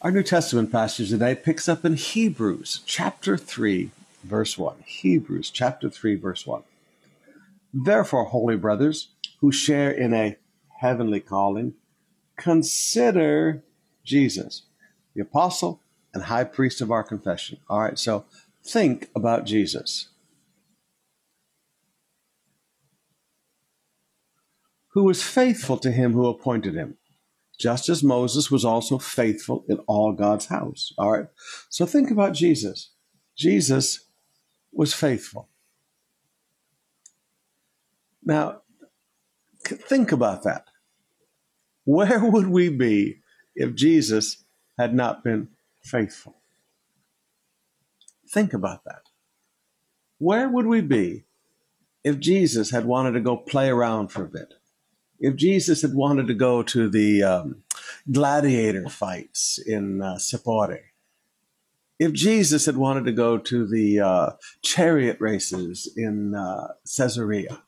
Our New Testament passage today picks up in Hebrews chapter 3, verse 1. Hebrews chapter 3, verse 1. Therefore, holy brothers who share in a heavenly calling, consider Jesus, the apostle and high priest of our confession. All right, so think about Jesus. Who was faithful to him who appointed him just as Moses was also faithful in all God's house. All right. So think about Jesus. Jesus was faithful. Now, think about that. Where would we be if Jesus had not been faithful? Think about that. Where would we be if Jesus had wanted to go play around for a bit? If Jesus had wanted to go to the um, gladiator fights in uh, if Jesus had wanted to go to the uh, chariot races in uh, Caesarea,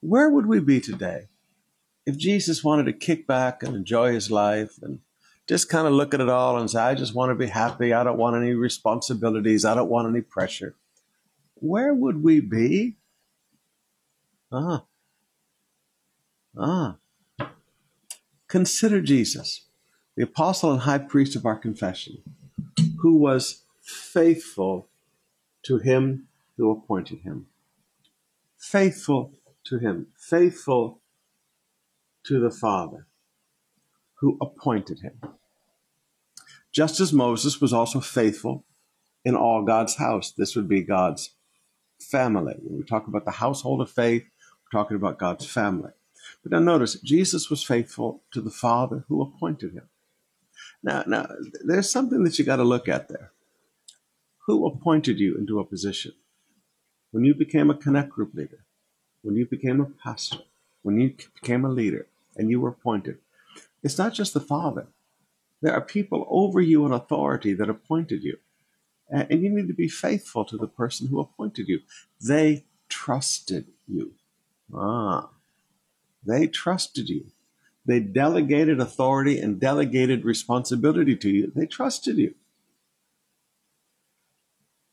where would we be today? If Jesus wanted to kick back and enjoy his life and just kind of look at it all and say, I just want to be happy. I don't want any responsibilities. I don't want any pressure. Where would we be? Ah, Ah. Consider Jesus, the apostle and high priest of our confession, who was faithful to him who appointed him. Faithful to him, faithful to the Father who appointed him. Just as Moses was also faithful in all God's house, this would be God's family. When we talk about the household of faith, we're talking about God's family. But now notice, Jesus was faithful to the Father who appointed him. Now, now there's something that you got to look at there. Who appointed you into a position? When you became a Connect Group leader, when you became a pastor, when you became a leader, and you were appointed, it's not just the Father. There are people over you in authority that appointed you. And you need to be faithful to the person who appointed you. They trusted you. Ah. They trusted you. They delegated authority and delegated responsibility to you. They trusted you.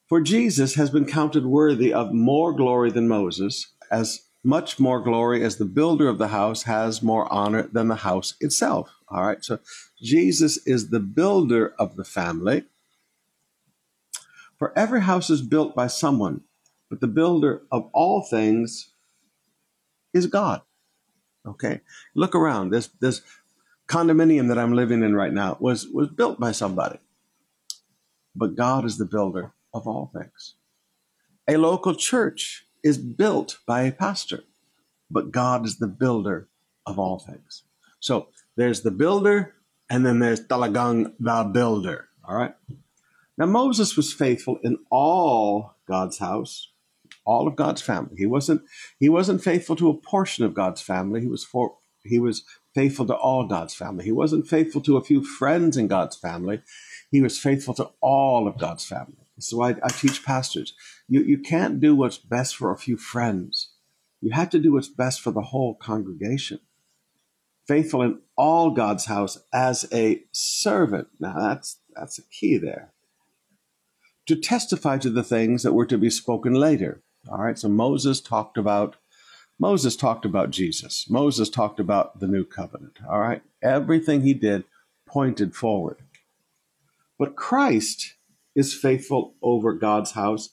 For Jesus has been counted worthy of more glory than Moses, as much more glory as the builder of the house has more honor than the house itself. All right, so Jesus is the builder of the family. For every house is built by someone, but the builder of all things is God. Okay, look around. This this condominium that I'm living in right now was was built by somebody, but God is the builder of all things. A local church is built by a pastor, but God is the builder of all things. So there's the builder, and then there's Talagang the builder. All right. Now Moses was faithful in all God's house, all of God's family. He wasn't he wasn't faithful to a portion of God's family. He was for he was faithful to all God's family. He wasn't faithful to a few friends in God's family. He was faithful to all of God's family. So I, I teach pastors. You you can't do what's best for a few friends. You have to do what's best for the whole congregation. Faithful in all God's house as a servant. Now that's that's a key there. To testify to the things that were to be spoken later. All right, so Moses talked about Moses talked about Jesus. Moses talked about the new covenant. All right, everything he did pointed forward. But Christ is faithful over God's house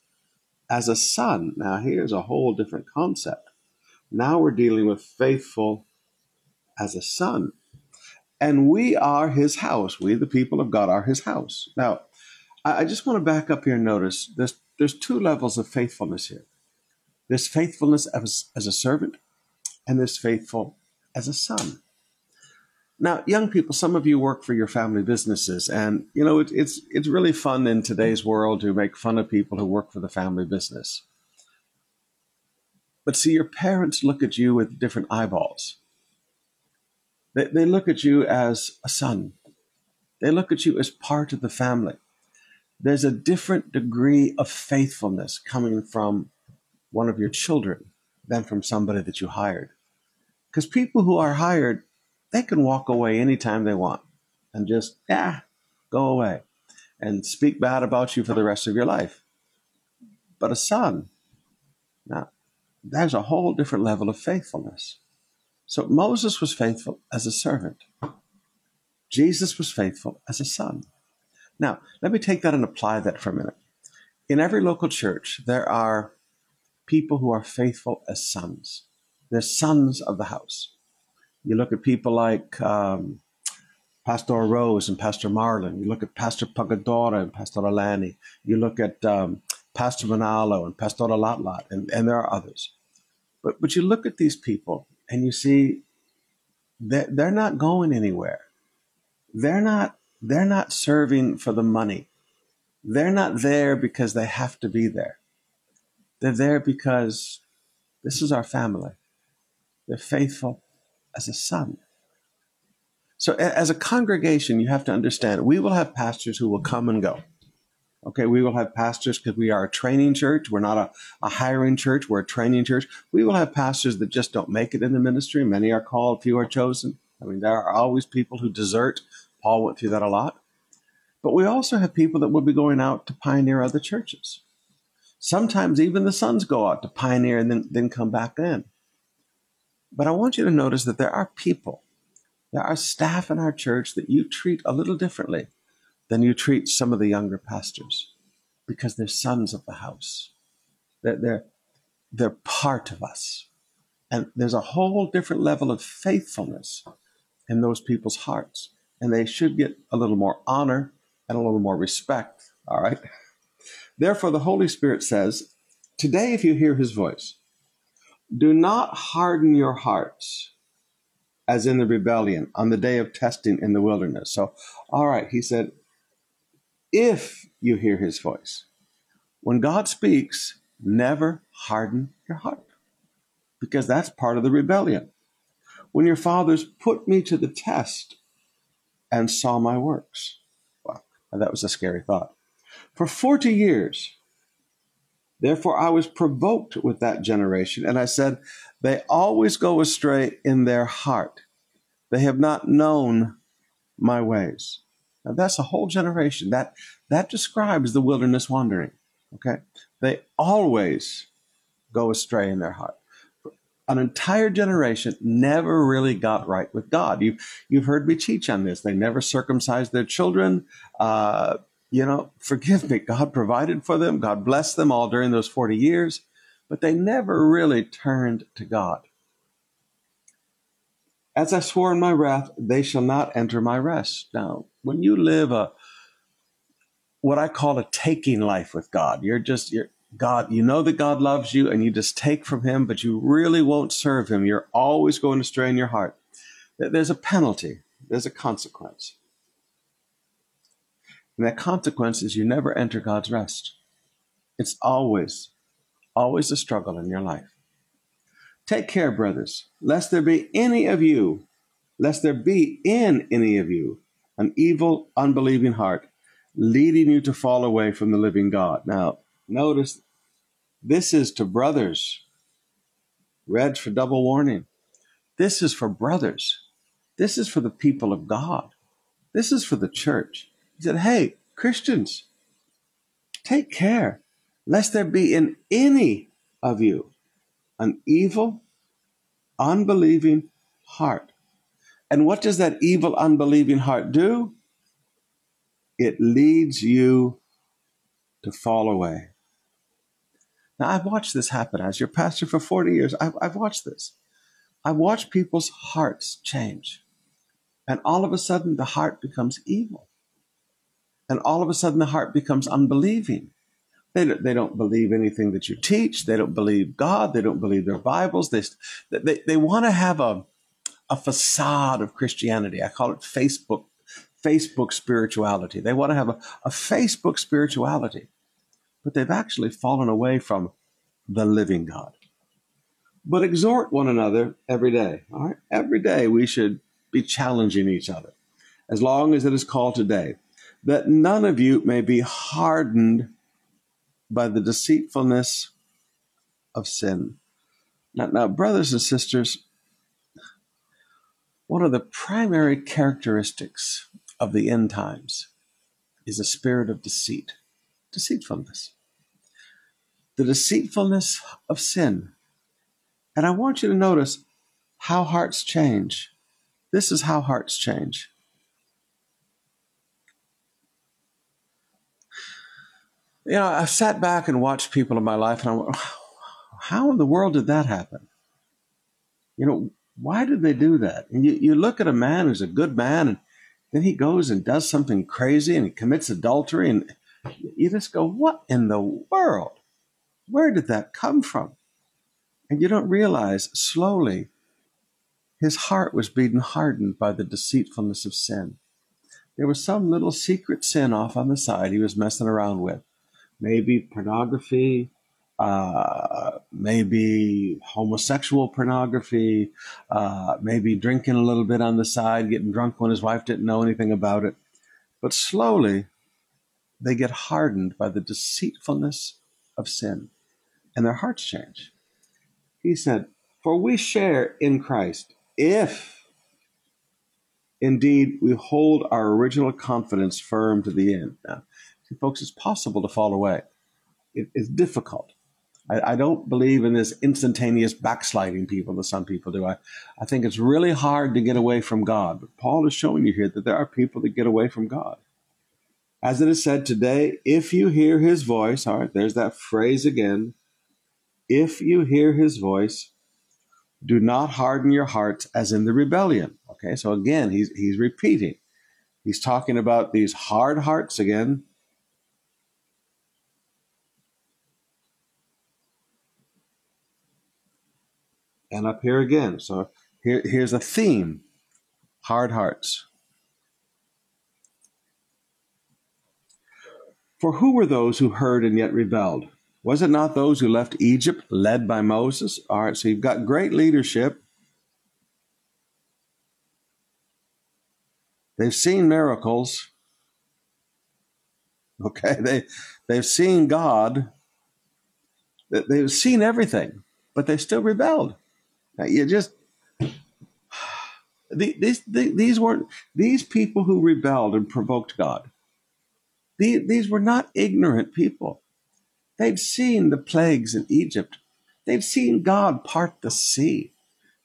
as a son. Now, here's a whole different concept. Now we're dealing with faithful as a son. And we are his house. We, the people of God, are his house. Now, I just want to back up here and notice there's, there's two levels of faithfulness here. This faithfulness as, as a servant and this faithful as a son. Now, young people, some of you work for your family businesses, and you know it, it's it's really fun in today's world to make fun of people who work for the family business. But see, your parents look at you with different eyeballs. They, they look at you as a son. They look at you as part of the family. There's a different degree of faithfulness coming from one of your children than from somebody that you hired. Because people who are hired, they can walk away anytime they want and just, yeah, go away and speak bad about you for the rest of your life. But a son, now, there's a whole different level of faithfulness. So Moses was faithful as a servant. Jesus was faithful as a son. Now, let me take that and apply that for a minute. In every local church, there are people who are faithful as sons. They're sons of the house. You look at people like um, Pastor Rose and Pastor Marlin. You look at Pastor Pagadora and Pastor Alani. You look at um, Pastor Manalo and Pastor Latlat, and, and there are others. But, but you look at these people and you see that they're not going anywhere. They're not, they're not serving for the money. They're not there because they have to be there. They're there because this is our family. They're faithful as a son. So, as a congregation, you have to understand we will have pastors who will come and go. Okay, we will have pastors because we are a training church. We're not a, a hiring church, we're a training church. We will have pastors that just don't make it in the ministry. Many are called, few are chosen. I mean, there are always people who desert. Paul went through that a lot. But we also have people that will be going out to pioneer other churches. Sometimes even the sons go out to pioneer and then, then come back in. But I want you to notice that there are people, there are staff in our church that you treat a little differently than you treat some of the younger pastors because they're sons of the house. They're, they're, they're part of us. And there's a whole different level of faithfulness in those people's hearts. And they should get a little more honor and a little more respect. All right. Therefore, the Holy Spirit says, Today, if you hear his voice, do not harden your hearts as in the rebellion on the day of testing in the wilderness. So, all right, he said, if you hear his voice, when God speaks, never harden your heart because that's part of the rebellion. When your fathers put me to the test and saw my works. Wow, that was a scary thought. For 40 years, Therefore, I was provoked with that generation, and I said, They always go astray in their heart. They have not known my ways. Now, that's a whole generation. That, that describes the wilderness wandering. Okay? They always go astray in their heart. An entire generation never really got right with God. You've, you've heard me teach on this. They never circumcised their children. Uh, you know, forgive me, God provided for them, God blessed them all during those 40 years, but they never really turned to God. As I swore in my wrath, they shall not enter my rest. Now, when you live a what I call a taking life with God, you're just you're God, you know that God loves you and you just take from him, but you really won't serve him. You're always going to stray in your heart. There's a penalty, there's a consequence. And that consequence is you never enter God's rest. It's always, always a struggle in your life. Take care, brothers, lest there be any of you, lest there be in any of you an evil, unbelieving heart, leading you to fall away from the living God. Now, notice this is to brothers. Read for double warning. This is for brothers. This is for the people of God. This is for the church. He said, Hey, Christians, take care lest there be in any of you an evil, unbelieving heart. And what does that evil, unbelieving heart do? It leads you to fall away. Now, I've watched this happen as your pastor for 40 years. I've, I've watched this. I've watched people's hearts change. And all of a sudden, the heart becomes evil. And all of a sudden, the heart becomes unbelieving. They, they don't believe anything that you teach. They don't believe God. They don't believe their Bibles. They, they, they want to have a, a facade of Christianity. I call it Facebook, Facebook spirituality. They want to have a, a Facebook spirituality, but they've actually fallen away from the living God. But exhort one another every day. All right. Every day we should be challenging each other as long as it is called today that none of you may be hardened by the deceitfulness of sin. Now, now, brothers and sisters, one of the primary characteristics of the end times is a spirit of deceit, deceitfulness, the deceitfulness of sin. And I want you to notice how hearts change. This is how hearts change. You know, I've sat back and watched people in my life and I went, how in the world did that happen? You know, why did they do that? And you, you look at a man who's a good man and then he goes and does something crazy and he commits adultery and you just go, what in the world? Where did that come from? And you don't realize slowly his heart was being hardened by the deceitfulness of sin. There was some little secret sin off on the side he was messing around with. Maybe pornography, uh, maybe homosexual pornography, uh, maybe drinking a little bit on the side, getting drunk when his wife didn't know anything about it. But slowly, they get hardened by the deceitfulness of sin, and their hearts change. He said, For we share in Christ if indeed we hold our original confidence firm to the end. Now, folks, it's possible to fall away. It, it's difficult. I, I, don't believe in this instantaneous backsliding people that some people do. I, I think it's really hard to get away from God. But Paul is showing you here that there are people that get away from God. As it is said today, if you hear his voice, all right, there's that phrase again. If you hear his voice, do not harden your hearts as in the rebellion. Okay, so again, he's, he's repeating. He's talking about these hard hearts again and up here again. So here, here's a theme hard hearts. For who were those who heard and yet rebelled? Was it not those who left Egypt led by Moses? All right, so you've got great leadership. They've seen miracles. Okay, they they've seen God. They've seen everything, but they still rebelled. You just these these weren't these people who rebelled and provoked God. These, these were not ignorant people. They'd seen the plagues in Egypt. They'd seen God part the sea.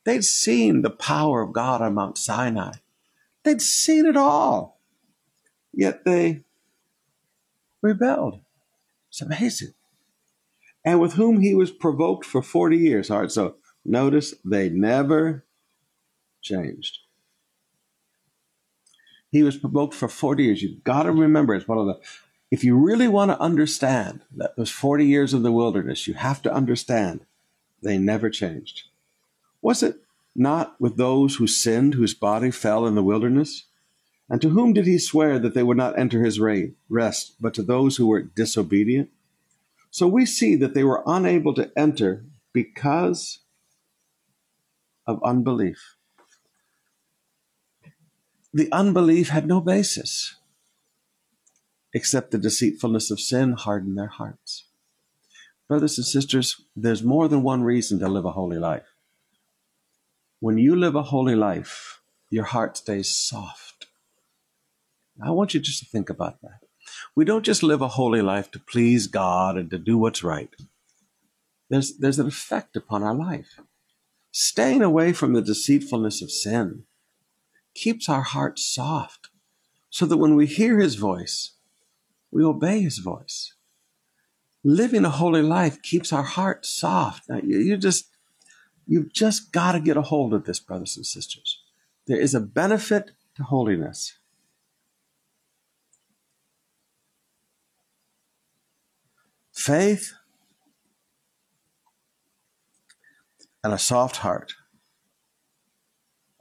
They'd seen the power of God on Mount Sinai. They'd seen it all. Yet they rebelled. It's amazing. And with whom he was provoked for 40 years. All right, so Notice they never changed. He was provoked for 40 years. You've got to remember, it's one of the, if you really want to understand that those 40 years of the wilderness, you have to understand they never changed. Was it not with those who sinned, whose body fell in the wilderness? And to whom did he swear that they would not enter his reign rest, but to those who were disobedient? So we see that they were unable to enter because of unbelief. The unbelief had no basis except the deceitfulness of sin hardened their hearts. Brothers and sisters, there's more than one reason to live a holy life. When you live a holy life, your heart stays soft. I want you just to think about that. We don't just live a holy life to please God and to do what's right. There's, there's an effect upon our life. Staying away from the deceitfulness of sin keeps our hearts soft so that when we hear his voice, we obey his voice. Living a holy life keeps our heart soft. Now, you, you just, you've just got to get a hold of this, brothers and sisters. There is a benefit to holiness. Faith and a soft heart.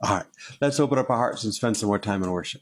All right, let's open up our hearts and spend some more time in worship.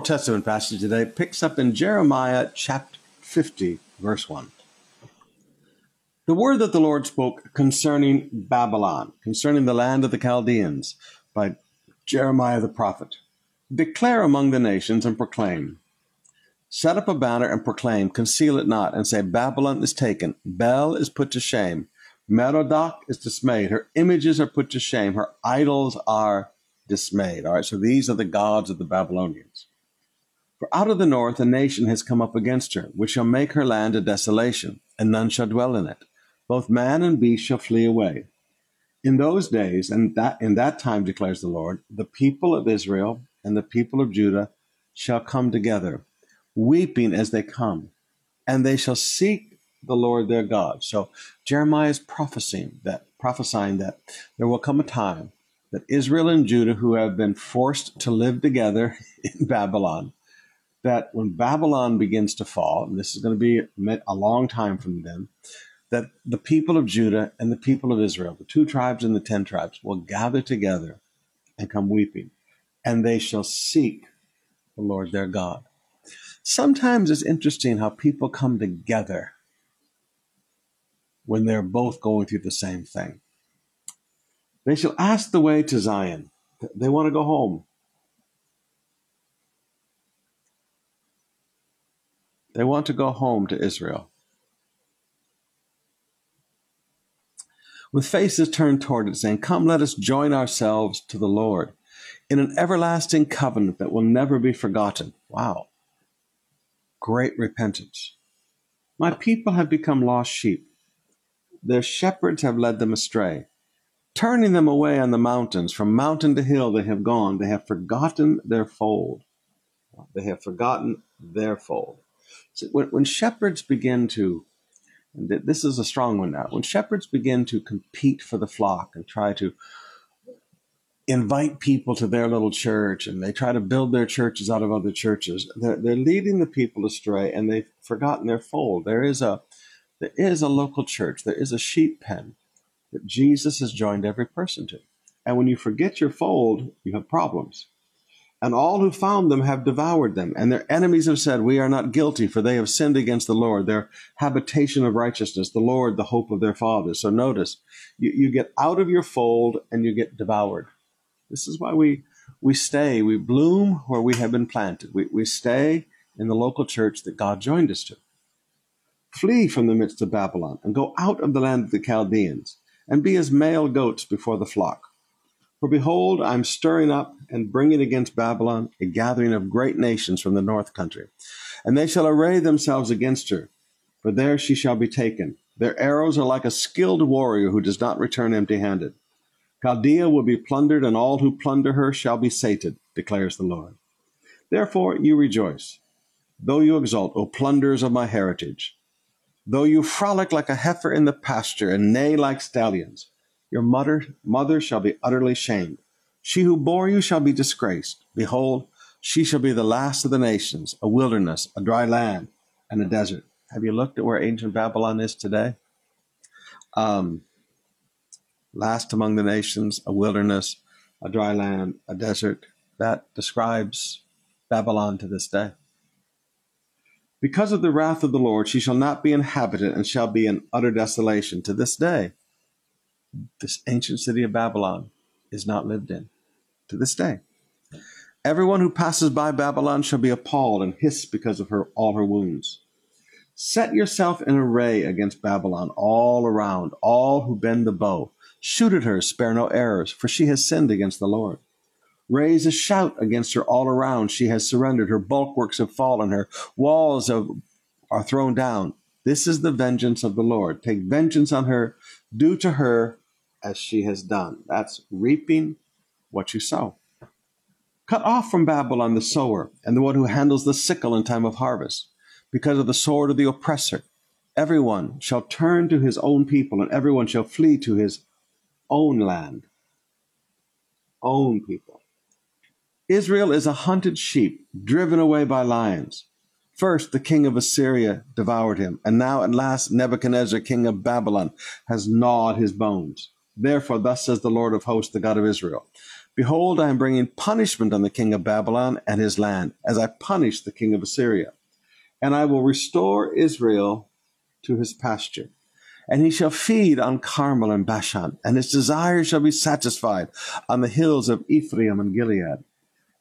Old Testament passage today picks up in Jeremiah chapter 50, verse 1. The word that the Lord spoke concerning Babylon, concerning the land of the Chaldeans, by Jeremiah the prophet. Declare among the nations and proclaim. Set up a banner and proclaim, conceal it not, and say, Babylon is taken, Bel is put to shame, Merodach is dismayed, her images are put to shame, her idols are dismayed. All right, so these are the gods of the Babylonians. For out of the north a nation has come up against her, which shall make her land a desolation, and none shall dwell in it. Both man and beast shall flee away. In those days, and that in that time declares the Lord, the people of Israel and the people of Judah shall come together weeping as they come, and they shall seek the Lord their God. So Jeremiah is prophesying that prophesying that there will come a time that Israel and Judah, who have been forced to live together in Babylon, that when Babylon begins to fall, and this is going to be a long time from then, that the people of Judah and the people of Israel, the two tribes and the ten tribes, will gather together and come weeping, and they shall seek the Lord their God. Sometimes it's interesting how people come together when they're both going through the same thing. They shall ask the way to Zion. They want to go home. They want to go home to Israel. With faces turned toward it, saying, Come, let us join ourselves to the Lord in an everlasting covenant that will never be forgotten. Wow great repentance. My people have become lost sheep. Their shepherds have led them astray. Turning them away on the mountains, from mountain to hill they have gone. They have forgotten their fold. They have forgotten their fold. So when, when shepherds begin to, this is a strong one now, when shepherds begin to compete for the flock and try to invite people to their little church and they try to build their churches out of other churches. They're, they're leading the people astray and they've forgotten their fold. There is a there is a local church. There is a sheep pen that Jesus has joined every person to. And when you forget your fold, you have problems. And all who found them have devoured them, and their enemies have said, We are not guilty, for they have sinned against the Lord, their habitation of righteousness, the Lord, the hope of their fathers. So notice, you, you get out of your fold and you get devoured. This is why we, we stay, we bloom where we have been planted. We, we stay in the local church that God joined us to. Flee from the midst of Babylon and go out of the land of the Chaldeans and be as male goats before the flock. For behold, I'm stirring up and bringing against Babylon a gathering of great nations from the north country. And they shall array themselves against her, for there she shall be taken. Their arrows are like a skilled warrior who does not return empty handed. Chaldea will be plundered, and all who plunder her shall be sated, declares the Lord. Therefore you rejoice, though you exult, O plunderers of my heritage. Though you frolic like a heifer in the pasture, and neigh like stallions, your mother, mother shall be utterly shamed. She who bore you shall be disgraced. Behold, she shall be the last of the nations, a wilderness, a dry land, and a desert. Have you looked at where ancient Babylon is today? Um, last among the nations, a wilderness, a dry land, a desert. That describes Babylon to this day. Because of the wrath of the Lord, she shall not be inhabited and shall be in utter desolation. To this day, this ancient city of Babylon is not lived in. To this day. Everyone who passes by Babylon shall be appalled and hiss because of her all her wounds. Set yourself in array against Babylon all around, all who bend the bow. Shoot at her, spare no arrows, for she has sinned against the Lord. Raise a shout against her all around. She has surrendered. Her bulwarks have fallen. Her walls have, are thrown down. This is the vengeance of the Lord. Take vengeance on her. Do to her as she has done. That's reaping what you sow. Cut off from Babylon the sower and the one who handles the sickle in time of harvest, because of the sword of the oppressor. Everyone shall turn to his own people, and everyone shall flee to his own land, own people. Israel is a hunted sheep driven away by lions. First, the king of Assyria devoured him, and now at last Nebuchadnezzar, king of Babylon, has gnawed his bones. Therefore, thus says the Lord of hosts, the God of Israel Behold, I am bringing punishment on the king of Babylon and his land, as I punished the king of Assyria. And I will restore Israel to his pasture. And he shall feed on Carmel and Bashan, and his desires shall be satisfied on the hills of Ephraim and Gilead.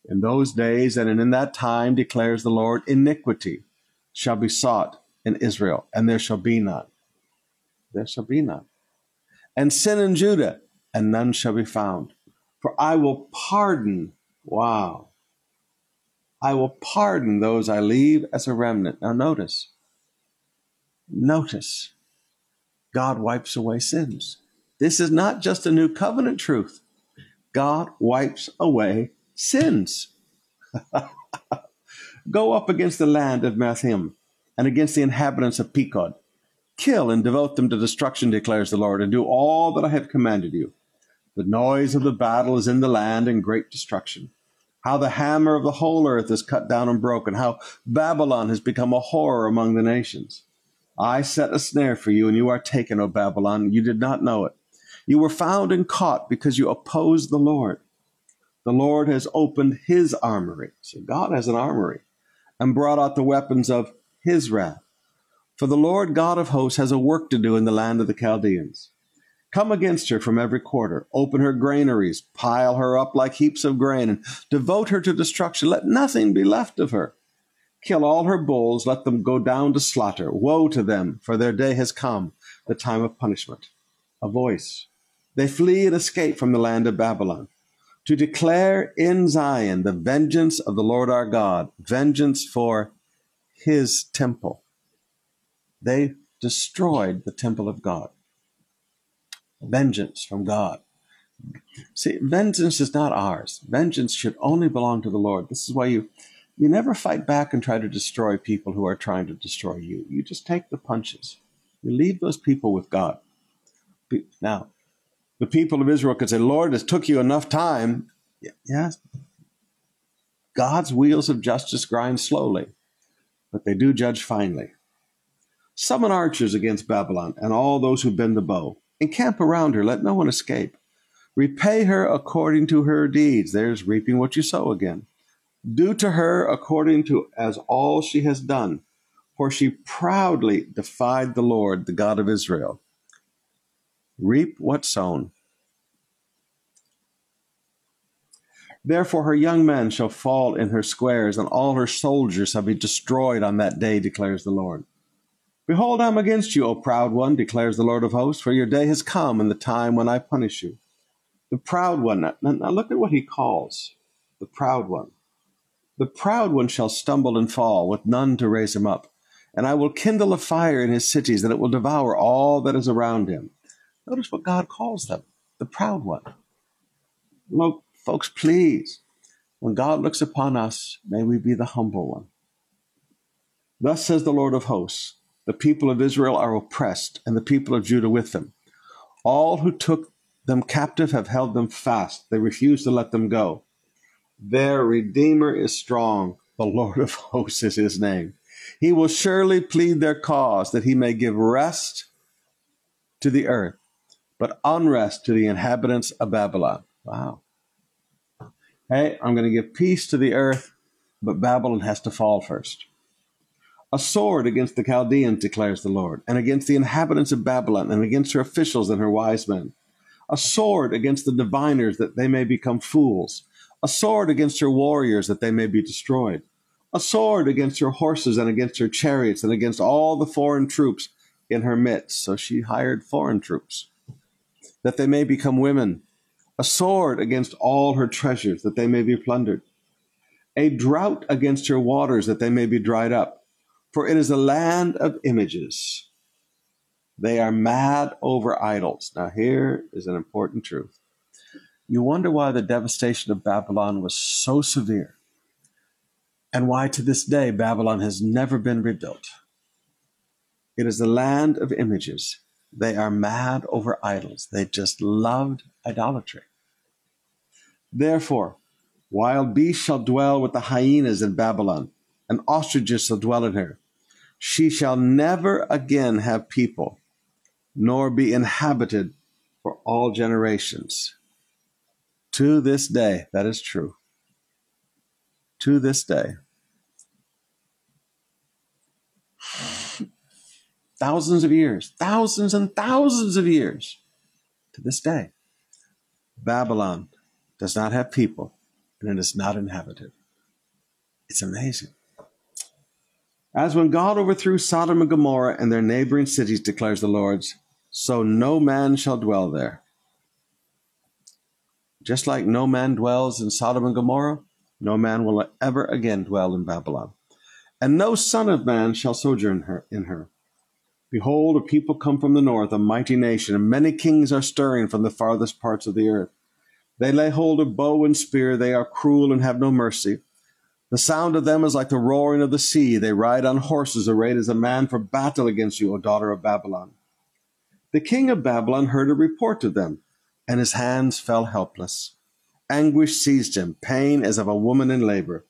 In those days and in that time, declares the Lord, iniquity shall be sought in Israel, and there shall be none. There shall be none. And sin in Judah, and none shall be found. For I will pardon, wow, I will pardon those I leave as a remnant. Now notice, notice, God wipes away sins. This is not just a new covenant truth. God wipes away sins. Go up against the land of Merathaim and against the inhabitants of Pekod. Kill and devote them to destruction, declares the Lord, and do all that I have commanded you. The noise of the battle is in the land and great destruction. How the hammer of the whole earth is cut down and broken. How Babylon has become a horror among the nations. I set a snare for you, and you are taken, O Babylon. You did not know it. You were found and caught because you opposed the Lord. The Lord has opened his armory. So God has an armory and brought out the weapons of his wrath. For the Lord God of hosts has a work to do in the land of the Chaldeans. Come against her from every quarter, open her granaries, pile her up like heaps of grain, and devote her to destruction. Let nothing be left of her. Kill all her bulls, let them go down to slaughter. Woe to them, for their day has come, the time of punishment. A voice. They flee and escape from the land of Babylon to declare in Zion the vengeance of the Lord our God, vengeance for his temple. They destroyed the temple of God. Vengeance from God. See, vengeance is not ours. Vengeance should only belong to the Lord. This is why you you never fight back and try to destroy people who are trying to destroy you. You just take the punches. You leave those people with God. Now, the people of Israel could say, Lord, it took you enough time. Yes. God's wheels of justice grind slowly, but they do judge finely. Summon archers against Babylon and all those who bend the bow. Encamp around her, let no one escape. Repay her according to her deeds. There's reaping what you sow again. Do to her according to as all she has done, for she proudly defied the Lord, the God of Israel. Reap what sown. Therefore her young men shall fall in her squares, and all her soldiers shall be destroyed on that day, declares the Lord. Behold, I am against you, O proud one, declares the Lord of hosts, for your day has come, and the time when I punish you. The proud one, now, now look at what he calls the proud one. The proud one shall stumble and fall, with none to raise him up. And I will kindle a fire in his cities, and it will devour all that is around him. Notice what God calls them the proud one. Look, folks, please, when God looks upon us, may we be the humble one. Thus says the Lord of hosts the people of Israel are oppressed, and the people of Judah with them. All who took them captive have held them fast, they refuse to let them go. Their Redeemer is strong. The Lord of hosts is his name. He will surely plead their cause that he may give rest to the earth, but unrest to the inhabitants of Babylon. Wow. Hey, I'm going to give peace to the earth, but Babylon has to fall first. A sword against the Chaldeans, declares the Lord, and against the inhabitants of Babylon, and against her officials and her wise men. A sword against the diviners, that they may become fools a sword against her warriors that they may be destroyed, a sword against her horses and against her chariots and against all the foreign troops in her midst. So she hired foreign troops that they may become women, a sword against all her treasures that they may be plundered, a drought against her waters that they may be dried up. For it is a land of images. They are mad over idols. Now, here is an important truth. You wonder why the devastation of Babylon was so severe and why to this day Babylon has never been rebuilt. It is a land of images. They are mad over idols. They just loved idolatry. Therefore, wild beasts shall dwell with the hyenas in Babylon, and ostriches shall dwell in her. She shall never again have people, nor be inhabited for all generations. To this day, that is true. To this day. Thousands of years, thousands and thousands of years to this day. Babylon does not have people and it is not inhabited. It's amazing. As when God overthrew Sodom and Gomorrah and their neighboring cities, declares the Lord, so no man shall dwell there. Just like no man dwells in Sodom and Gomorrah, no man will ever again dwell in Babylon. And no son of man shall sojourn her, in her. Behold, a people come from the north, a mighty nation, and many kings are stirring from the farthest parts of the earth. They lay hold of bow and spear, they are cruel and have no mercy. The sound of them is like the roaring of the sea. They ride on horses arrayed as a man for battle against you, O daughter of Babylon. The king of Babylon heard a report of them, and his hands fell helpless. Anguish seized him, pain as of a woman in labor.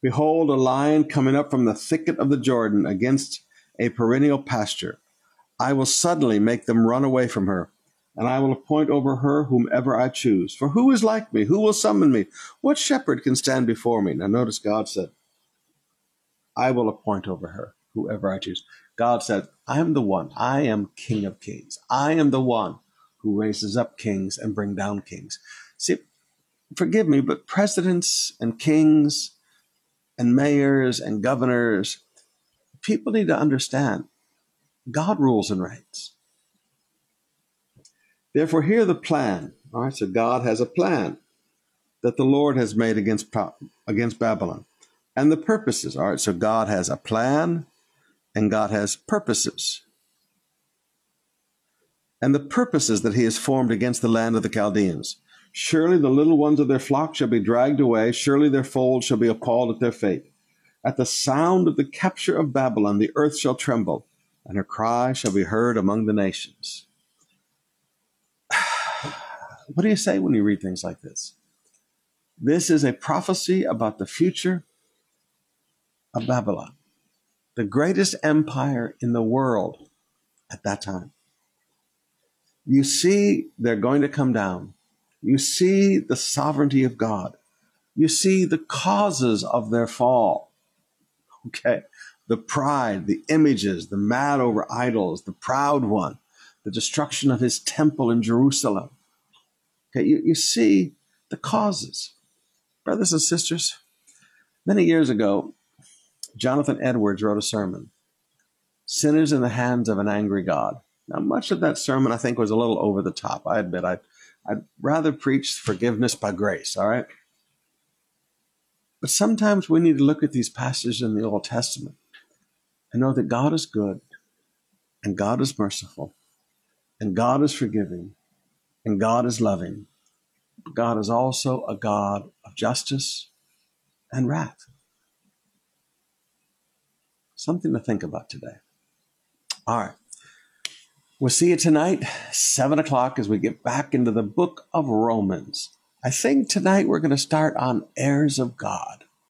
Behold, a lion coming up from the thicket of the Jordan against a perennial pasture. I will suddenly make them run away from her, and I will appoint over her whomever I choose. For who is like me? Who will summon me? What shepherd can stand before me? Now, notice God said, I will appoint over her whoever I choose. God said, I am the one. I am King of Kings. I am the one who raises up kings and bring down kings. See, forgive me, but presidents and kings and mayors and governors, people need to understand God rules and reigns. Therefore, hear the plan. All right, so God has a plan that the Lord has made against, against Babylon. And the purposes. All right, so God has a plan and God has purposes. And the purposes that he has formed against the land of the Chaldeans. Surely the little ones of their flock shall be dragged away, surely their fold shall be appalled at their fate. At the sound of the capture of Babylon, the earth shall tremble, and her cry shall be heard among the nations. What do you say when you read things like this? This is a prophecy about the future of Babylon the greatest empire in the world at that time. You see, they're going to come down. You see the sovereignty of God. You see the causes of their fall. Okay. The pride, the images, the mad over idols, the proud one, the destruction of his temple in Jerusalem. Okay. You, you see the causes. Brothers and sisters, many years ago, Jonathan Edwards wrote a sermon, Sinners in the Hands of an Angry God. Now, much of that sermon I think was a little over the top. I admit I'd, I'd rather preach forgiveness by grace, all right? But sometimes we need to look at these passages in the Old Testament and know that God is good and God is merciful and God is forgiving and God is loving. But God is also a God of justice and wrath. Something to think about today. All right. We'll see you tonight, 7 o'clock, as we get back into the book of Romans. I think tonight we're going to start on heirs of God.